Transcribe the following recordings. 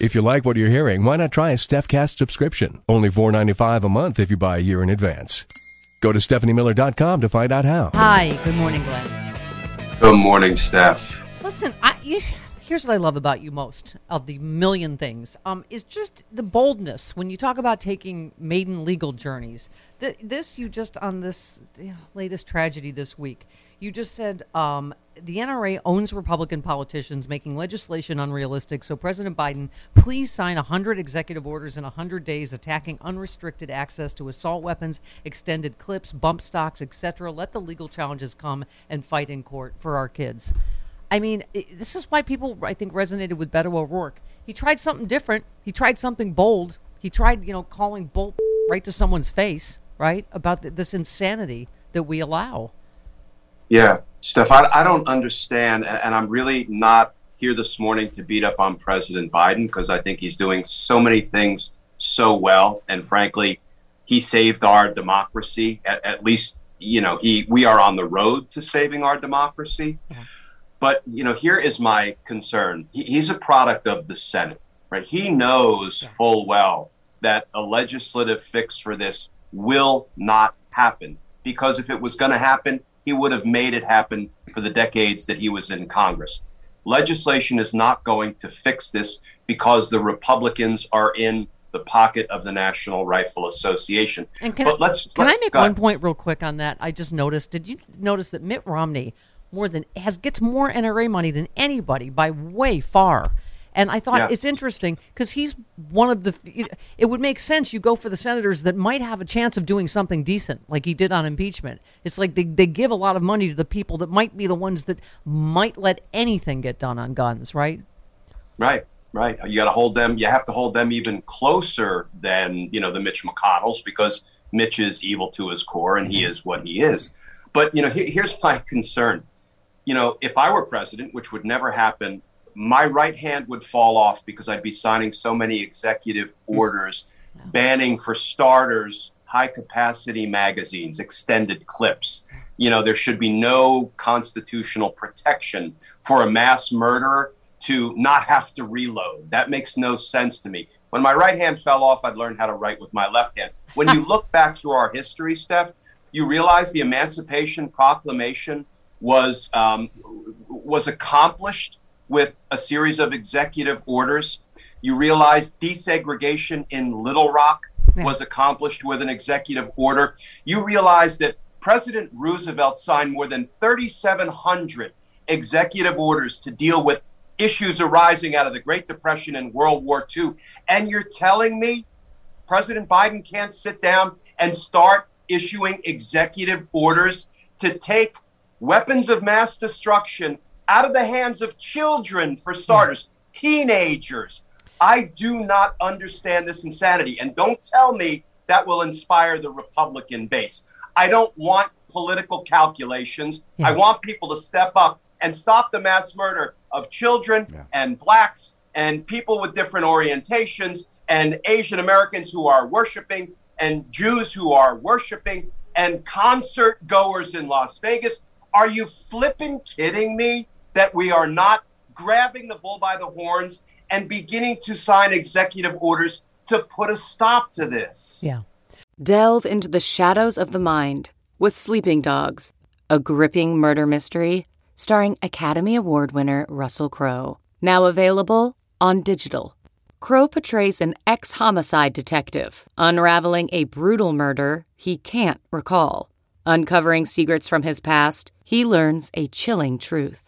If you like what you're hearing, why not try a StephCast subscription? Only $4.95 a month if you buy a year in advance. Go to StephanieMiller.com to find out how. Hi, good morning, Glenn. Good morning, Steph. Listen, I, you, here's what I love about you most of the million things um, is just the boldness when you talk about taking maiden legal journeys. Th- this, you just on this you know, latest tragedy this week, you just said um, the NRA owns Republican politicians, making legislation unrealistic. So, President Biden, please sign 100 executive orders in 100 days attacking unrestricted access to assault weapons, extended clips, bump stocks, etc. Let the legal challenges come and fight in court for our kids. I mean, it, this is why people, I think, resonated with Beto O'Rourke. He tried something different. He tried something bold. He tried, you know, calling bull right to someone's face, right, about th- this insanity that we allow. Yeah, Steph, I, I don't understand, and I'm really not here this morning to beat up on President Biden because I think he's doing so many things so well, and frankly, he saved our democracy. At, at least, you know, he we are on the road to saving our democracy. Yeah. But you know, here is my concern. He, he's a product of the Senate, right? He knows yeah. full well that a legislative fix for this will not happen because if it was going to happen, he would have made it happen for the decades that he was in Congress. Legislation is not going to fix this because the Republicans are in the pocket of the National Rifle Association. And can, but I, let's, can let, I make one point real quick on that? I just noticed. Did you notice that Mitt Romney more than has gets more NRA money than anybody by way far? And I thought yeah. it's interesting because he's one of the. It would make sense you go for the senators that might have a chance of doing something decent, like he did on impeachment. It's like they, they give a lot of money to the people that might be the ones that might let anything get done on guns, right? Right, right. You got to hold them. You have to hold them even closer than you know the Mitch McConnells because Mitch is evil to his core and he mm-hmm. is what he is. But you know, he, here's my concern. You know, if I were president, which would never happen, my right hand would fall off because I'd be signing so many executive hmm. orders banning, for starters, high capacity magazines, extended clips. You know, there should be no constitutional protection for a mass murderer to not have to reload. That makes no sense to me. When my right hand fell off, I'd learn how to write with my left hand. When you look back through our history, Steph, you realize the Emancipation Proclamation was um, was accomplished with a series of executive orders. You realize desegregation in Little Rock yeah. was accomplished with an executive order. You realize that President Roosevelt signed more than 3,700 executive orders to deal with issues arising out of the Great Depression and World War II. And you're telling me President Biden can't sit down and start issuing executive orders to take weapons of mass destruction out of the hands of children, for starters, teenagers. I do not understand this insanity. And don't tell me that will inspire the Republican base. I don't want political calculations. Yeah. I want people to step up and stop the mass murder of children yeah. and blacks and people with different orientations and Asian Americans who are worshiping and Jews who are worshiping and concert goers in Las Vegas. Are you flipping kidding me? That we are not grabbing the bull by the horns and beginning to sign executive orders to put a stop to this. Yeah. Delve into the shadows of the mind with Sleeping Dogs, a gripping murder mystery starring Academy Award winner Russell Crowe. Now available on digital. Crowe portrays an ex homicide detective unraveling a brutal murder he can't recall. Uncovering secrets from his past, he learns a chilling truth.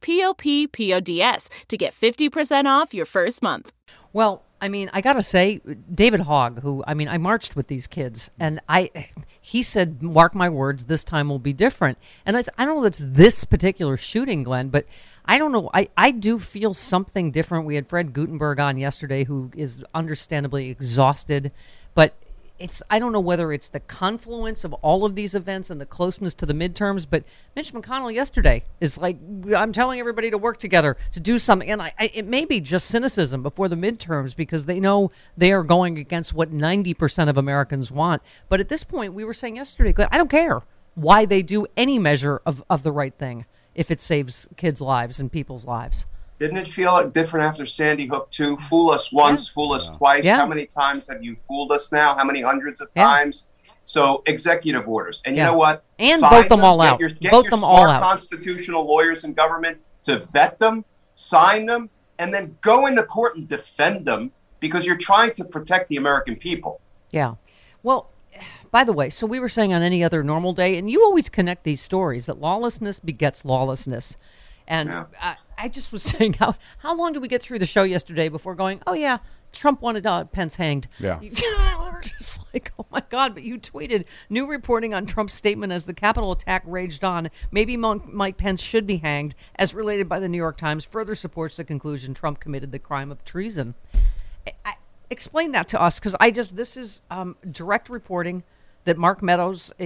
p-o-p-p-o-d-s to get 50% off your first month. Well, I mean, I gotta say, David Hogg, who I mean, I marched with these kids, and I, he said, "Mark my words, this time will be different." And I don't know if it's this particular shooting, Glenn, but I don't know. I, I do feel something different. We had Fred Guttenberg on yesterday, who is understandably exhausted, but it's I don't know whether it's the confluence of all of these events and the closeness to the midterms, but Mitch McConnell yesterday is like I'm telling everybody to work together to do something, and I, I, it may be just cynicism before the midterms because they know they are going against what 90 percent of Americans want. But at this point, we were saying yesterday, I don't care why they do any measure of, of the right thing if it saves kids' lives and people's lives. Didn't it feel different after Sandy Hook too? Fool us once, yeah. fool us twice. Yeah. How many times have you fooled us now? How many hundreds of yeah. times? So executive orders, and you know what? And sign vote them, them all out. Your, get vote your them smart all out. Constitutional lawyers in government to vet them, sign them, and then go into court and defend them because you're trying to protect the American people. Yeah. Well, by the way, so we were saying on any other normal day, and you always connect these stories that lawlessness begets lawlessness. And Yeah. I, I just was saying, how how long did we get through the show yesterday before going? Oh yeah, Trump wanted uh, Pence hanged. Yeah. You- we're just like, oh my god! But you tweeted new reporting on Trump's statement as the Capitol attack raged on. Maybe Mon- Mike Pence should be hanged, as related by the New York Times, further supports the conclusion Trump committed the crime of treason. I, I, explain that to us, because I just this is um, direct reporting that Mark Meadows, uh,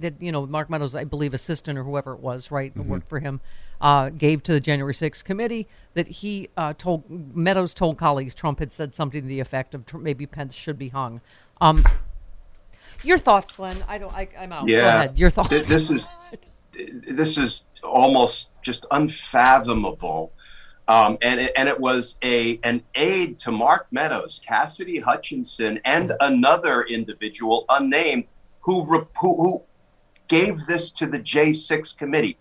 that you know Mark Meadows, I believe, assistant or whoever it was, right, who worked for him, uh, gave to the January 6th committee that he uh, told Meadows told colleagues Trump had said something to the effect of tr- maybe Pence should be hung. Um, your thoughts, Glenn? I don't. I, I'm out. Go Yeah. ahead. Your thoughts. This is this is almost just unfathomable. Um, and it, and it was a an aide to Mark Meadows, Cassidy Hutchinson, and another individual unnamed who who, who gave this to the J6 committee.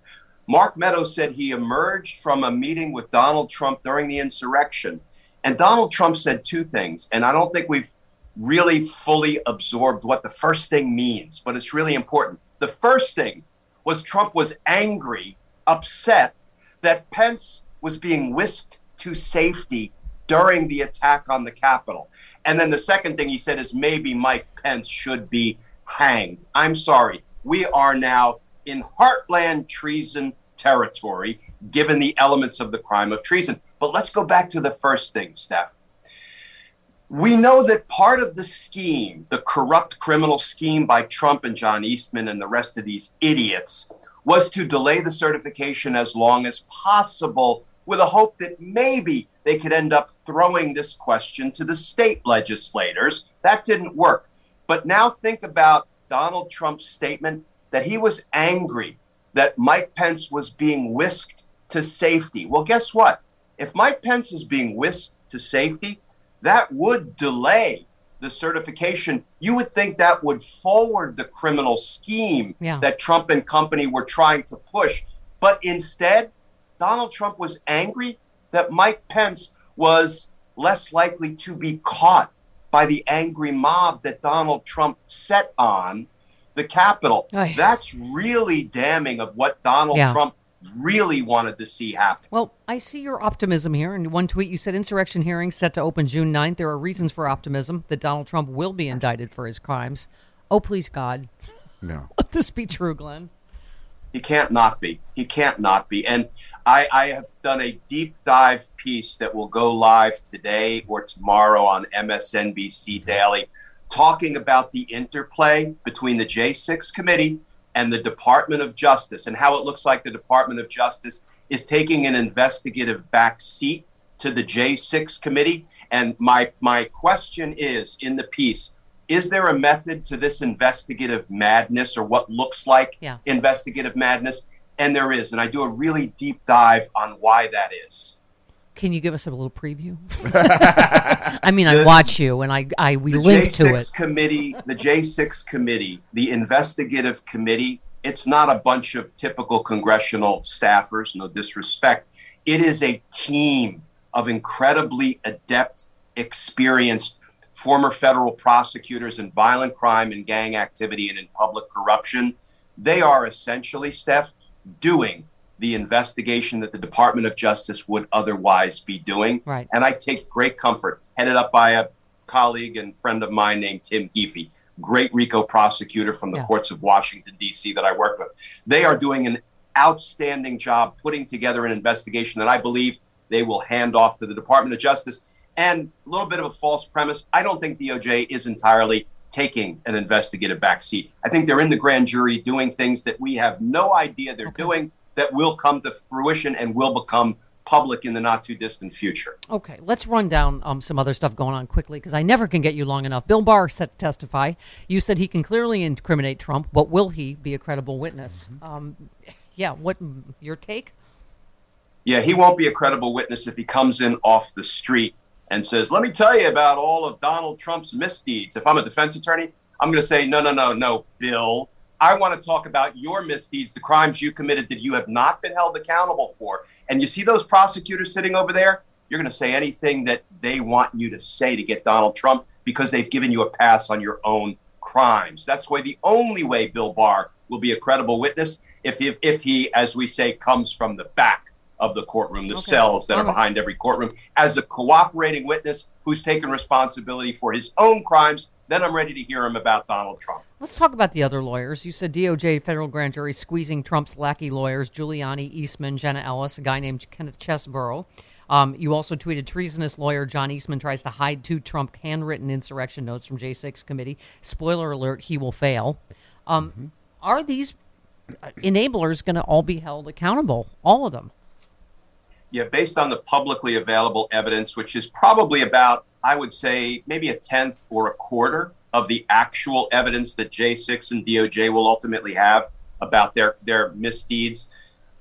Mark Meadows said he emerged from a meeting with Donald Trump during the insurrection, and Donald Trump said two things, and I don't think we've really fully absorbed what the first thing means, but it's really important. The first thing was Trump was angry, upset that Pence was being whisked to safety during the attack on the Capitol. And then the second thing he said is maybe Mike Pence should be hanged. I'm sorry. We are now in heartland treason territory, given the elements of the crime of treason. But let's go back to the first thing, Steph. We know that part of the scheme, the corrupt criminal scheme by Trump and John Eastman and the rest of these idiots, was to delay the certification as long as possible with a hope that maybe they could end up throwing this question to the state legislators. That didn't work. But now think about Donald Trump's statement that he was angry that Mike Pence was being whisked to safety. Well, guess what? If Mike Pence is being whisked to safety, that would delay the certification. You would think that would forward the criminal scheme Yeah. that Trump and company were trying to push. But instead, Donald Trump was angry that Mike Pence was less likely to be caught by the angry mob that Donald Trump set on the Capitol. Aye. That's really damning of what Donald Yeah. Trump really wanted to see happen. Well, I see your optimism here. In one tweet, you said insurrection hearings set to open June 9th. There are reasons for optimism that Donald Trump will be indicted for his crimes. Oh, please, God. No. Let this be true, Glenn. He can't not be. He can't not be. And I, I have done a deep dive piece that will go live today or tomorrow on MSNBC Daily, talking about the interplay between the J6 committee and the Department of Justice and how it looks like the Department of Justice is taking an investigative back seat to the J6 committee. And my my question is in the piece, is there a method to this investigative madness or what looks like Yeah. investigative madness? And there is. And I do a really deep dive on why that is. Can you give us a little preview? I mean, I watch you, and I, I we link J6 to it. committee, the J6 committee, the investigative committee, it's not a bunch of typical congressional staffers, no disrespect. It is a team of incredibly adept, experienced former federal prosecutors in violent crime and gang activity and in public corruption. They are essentially, Steph, doing the investigation that the Department of Justice would otherwise be doing. Right. And I take great comfort, headed up by a colleague and friend of mine named Tim Heaphy, great RICO prosecutor from the Yeah. courts of Washington, D.C., that I work with. They are doing an outstanding job putting together an investigation that I believe they will hand off to the Department of Justice. And a little bit of a false premise I don't think DOJ is entirely taking an investigative backseat. I think they're in the grand jury doing things that we have no idea they're doing that will come to fruition and will become public in the not too distant future. Okay, let's run down um, some other stuff going on quickly because I never can get you long enough. Bill Barr set to testify. You said he can clearly incriminate Trump, but will he be a credible witness? Um, yeah, what your take? Yeah, he won't be a credible witness if he comes in off the street and says, Let me tell you about all of Donald Trump's misdeeds. If I'm a defense attorney, I'm going to say, No, no, no, no, Bill. I want to talk about your misdeeds, the crimes you committed that you have not been held accountable for. And you see those prosecutors sitting over there? You're going to say anything that they want you to say to get Donald Trump because they've given you a pass on your own crimes. That's why the only way Bill Barr will be a credible witness if he, if he, as we say, comes from the back of the courtroom, the Okay. cells that All are right. behind every courtroom, as a cooperating witness who's taken responsibility for his own crimes. Then I'm ready to hear him about Donald Trump. Let's talk about the other lawyers. You said DOJ federal grand jury squeezing Trump's lackey lawyers, Giuliani, Eastman, Jenna Ellis, a guy named Kenneth Chesebro. Um, you also tweeted treasonous lawyer John Eastman tries to hide two Trump handwritten insurrection notes from J6 committee. Spoiler alert: he will fail. Um, Are these uh, enablers going to all be held accountable? All of them. Yeah, based on the publicly available evidence, which is probably about, I would say, maybe a tenth or a quarter of the actual evidence that J6 and DOJ will ultimately have about their, their misdeeds.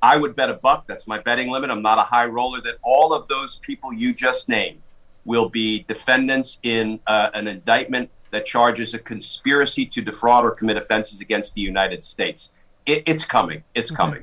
I would bet a buck, that's my betting limit. I'm not a high roller, that all of those people you just named will be defendants in uh, an indictment that charges a conspiracy to defraud or commit offenses against the United States. It, it's coming. It's coming.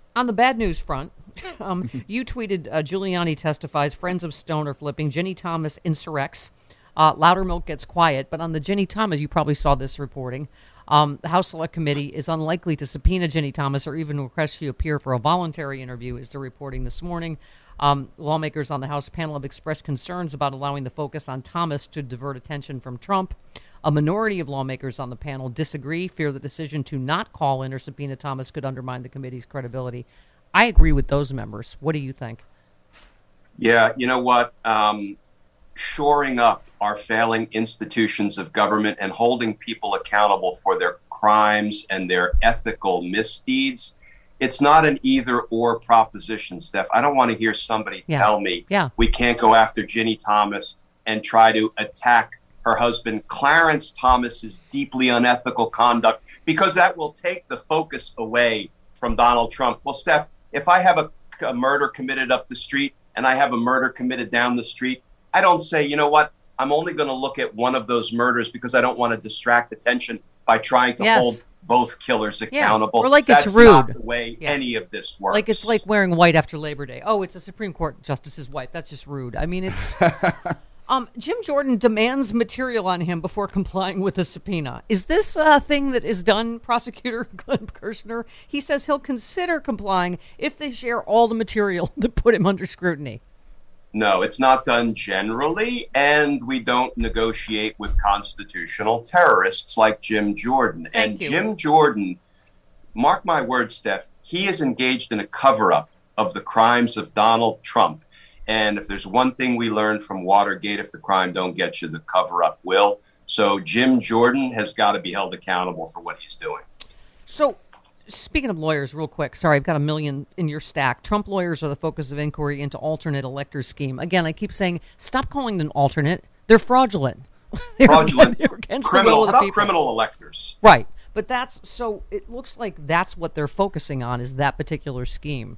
on the bad news front, um, you tweeted uh, Giuliani testifies, friends of Stone are flipping, Ginni Thomas insurrects, uh, Loudermilk gets quiet. But on the Ginni Thomas, you probably saw this reporting. Um, the House Select Committee is unlikely to subpoena Ginni Thomas or even request she appear for a voluntary interview, is the reporting this morning. Um, lawmakers on the House panel have expressed concerns about allowing the focus on Thomas to divert attention from Trump. A minority of lawmakers on the panel disagree, fear the decision to not call in or subpoena Thomas could undermine the committee's credibility. I agree with those members. What do you think? Yeah, you know what? Um, shoring up our failing institutions of government and holding people accountable for their crimes and their ethical misdeeds. It's not an either or proposition, Steph. I don't want to hear somebody Yeah. tell me Yeah. we can't go after Ginni Thomas and try to attack her husband Clarence Thomas's deeply unethical conduct because that will take the focus away from Donald Trump. Well, Steph, if I have a, a murder committed up the street and I have a murder committed down the street, I don't say, you know what, I'm only going to look at one of those murders because I don't want to distract attention by trying to Yes. hold both killers Yeah, accountable. or like it's That's not rude. the way Yeah. any of this works. Like it's like wearing white after Labor Day. Oh, it's a Supreme Court justice's wife. That's just rude. I mean, it's. um, Jim Jordan demands material on him before complying with a subpoena. Is this a thing that is done, Prosecutor Glenn Kirshner? He says he'll consider complying if they share all the material that put him under scrutiny. No, it's not done generally, and we don't negotiate with constitutional terrorists like Jim Jordan. Thank and you. Jim Jordan, mark my words, Steph, he is engaged in a cover up of the crimes of Donald Trump. And if there's one thing we learned from Watergate, if the crime don't get you, the cover up will. So Jim Jordan has got to be held accountable for what he's doing. So, speaking of lawyers, real quick, sorry, I've got a million in your stack. Trump lawyers are the focus of inquiry into alternate elector scheme. Again, I keep saying, stop calling them alternate. They're fraudulent. They're- Fraudulent, they're against criminal, the will of how the about criminal electors? Right. But that's so it looks like that's what they're focusing on is that particular scheme.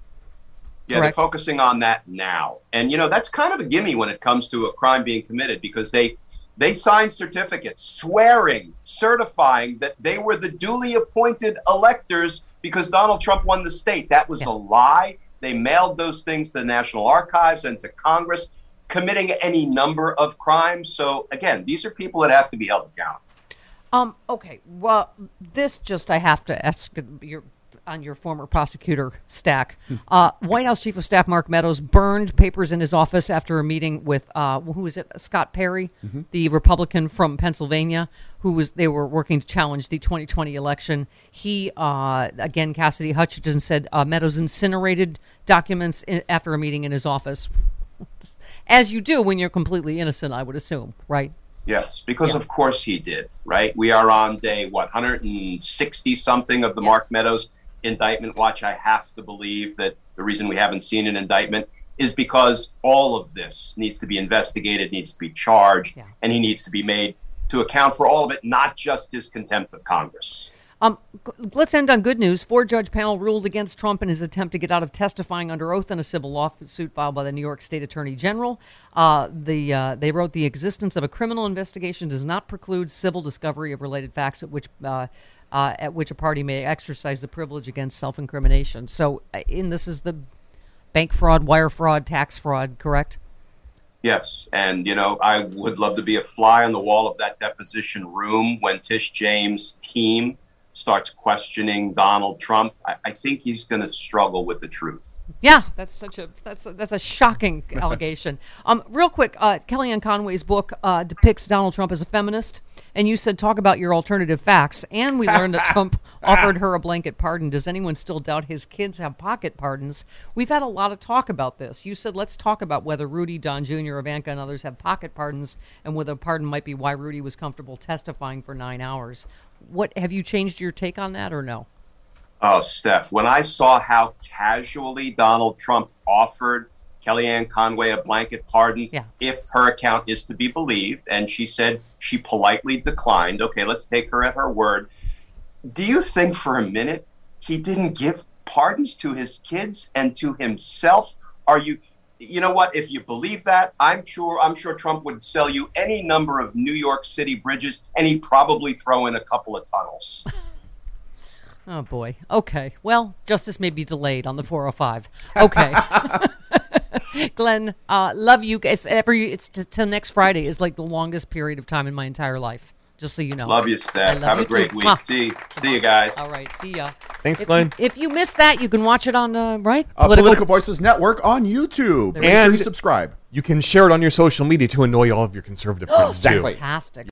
Yeah, Correct. they're focusing on that now. And you know, that's kind of a gimme when it comes to a crime being committed because they they signed certificates swearing, certifying that they were the duly appointed electors because Donald Trump won the state. That was Yeah. a lie. They mailed those things to the National Archives and to Congress, committing any number of crimes. So again, these are people that have to be held accountable. Um okay. Well, this just I have to ask your on your former prosecutor stack. Uh, White House Chief of Staff Mark Meadows burned papers in his office after a meeting with uh, who is it? Scott Perry, the Republican from Pennsylvania, who was they were working to challenge the 2020 election. He uh, again, Cassidy Hutchinson said uh, Meadows incinerated documents in, after a meeting in his office, as you do when you're completely innocent. I would assume, right? Yes, because Yeah. of course he did, right? We are on day, what, 160 something of the Yes. Mark Meadows indictment watch. I have to believe that the reason we haven't seen an indictment is because all of this needs to be investigated, needs to be charged, Yeah. and he needs to be made to account for all of it, not just his contempt of Congress. Um, let's end on good news. Four judge panel ruled against Trump in his attempt to get out of testifying under oath in a civil lawsuit filed by the New York State Attorney General. Uh, the uh, they wrote the existence of a criminal investigation does not preclude civil discovery of related facts at which uh, uh, at which a party may exercise the privilege against self incrimination. So, uh, in this is the bank fraud, wire fraud, tax fraud, correct? Yes, and you know, I would love to be a fly on the wall of that deposition room when Tish James' team starts questioning Donald Trump. I, I think he's going to struggle with the truth. Yeah, that's such a that's a, that's a shocking allegation. Um, real quick, uh, Kellyanne Conway's book uh, depicts Donald Trump as a feminist, and you said talk about your alternative facts. And we learned that Trump offered her a blanket pardon. Does anyone still doubt his kids have pocket pardons? We've had a lot of talk about this. You said let's talk about whether Rudy, Don Jr., Ivanka, and others have pocket pardons, and whether a pardon might be why Rudy was comfortable testifying for nine hours. What have you changed your take on that or no? Oh, Steph, when I saw how casually Donald Trump offered Kellyanne Conway a blanket pardon, Yeah. if her account is to be believed, and she said she politely declined, okay, let's take her at her word. Do you think for a minute he didn't give pardons to his kids and to himself? Are you you know what? If you believe that, I'm sure I'm sure Trump would sell you any number of New York City bridges and he'd probably throw in a couple of tunnels. Oh boy. Okay. Well, justice may be delayed on the 405. Okay. Glenn, uh, love you. It's every. It's t- till next Friday is like the longest period of time in my entire life. Just so you know. Love you, I Steph. love Have you a great too. week. Mwah. See, see you guys. All right, see ya. Thanks, if Glenn. You, if you missed that, you can watch it on uh, right Uh, Political. Voices Network on YouTube. There Make sure you subscribe. You can share it on your social media to annoy all of your conservative friends too. Exactly. Fantastic.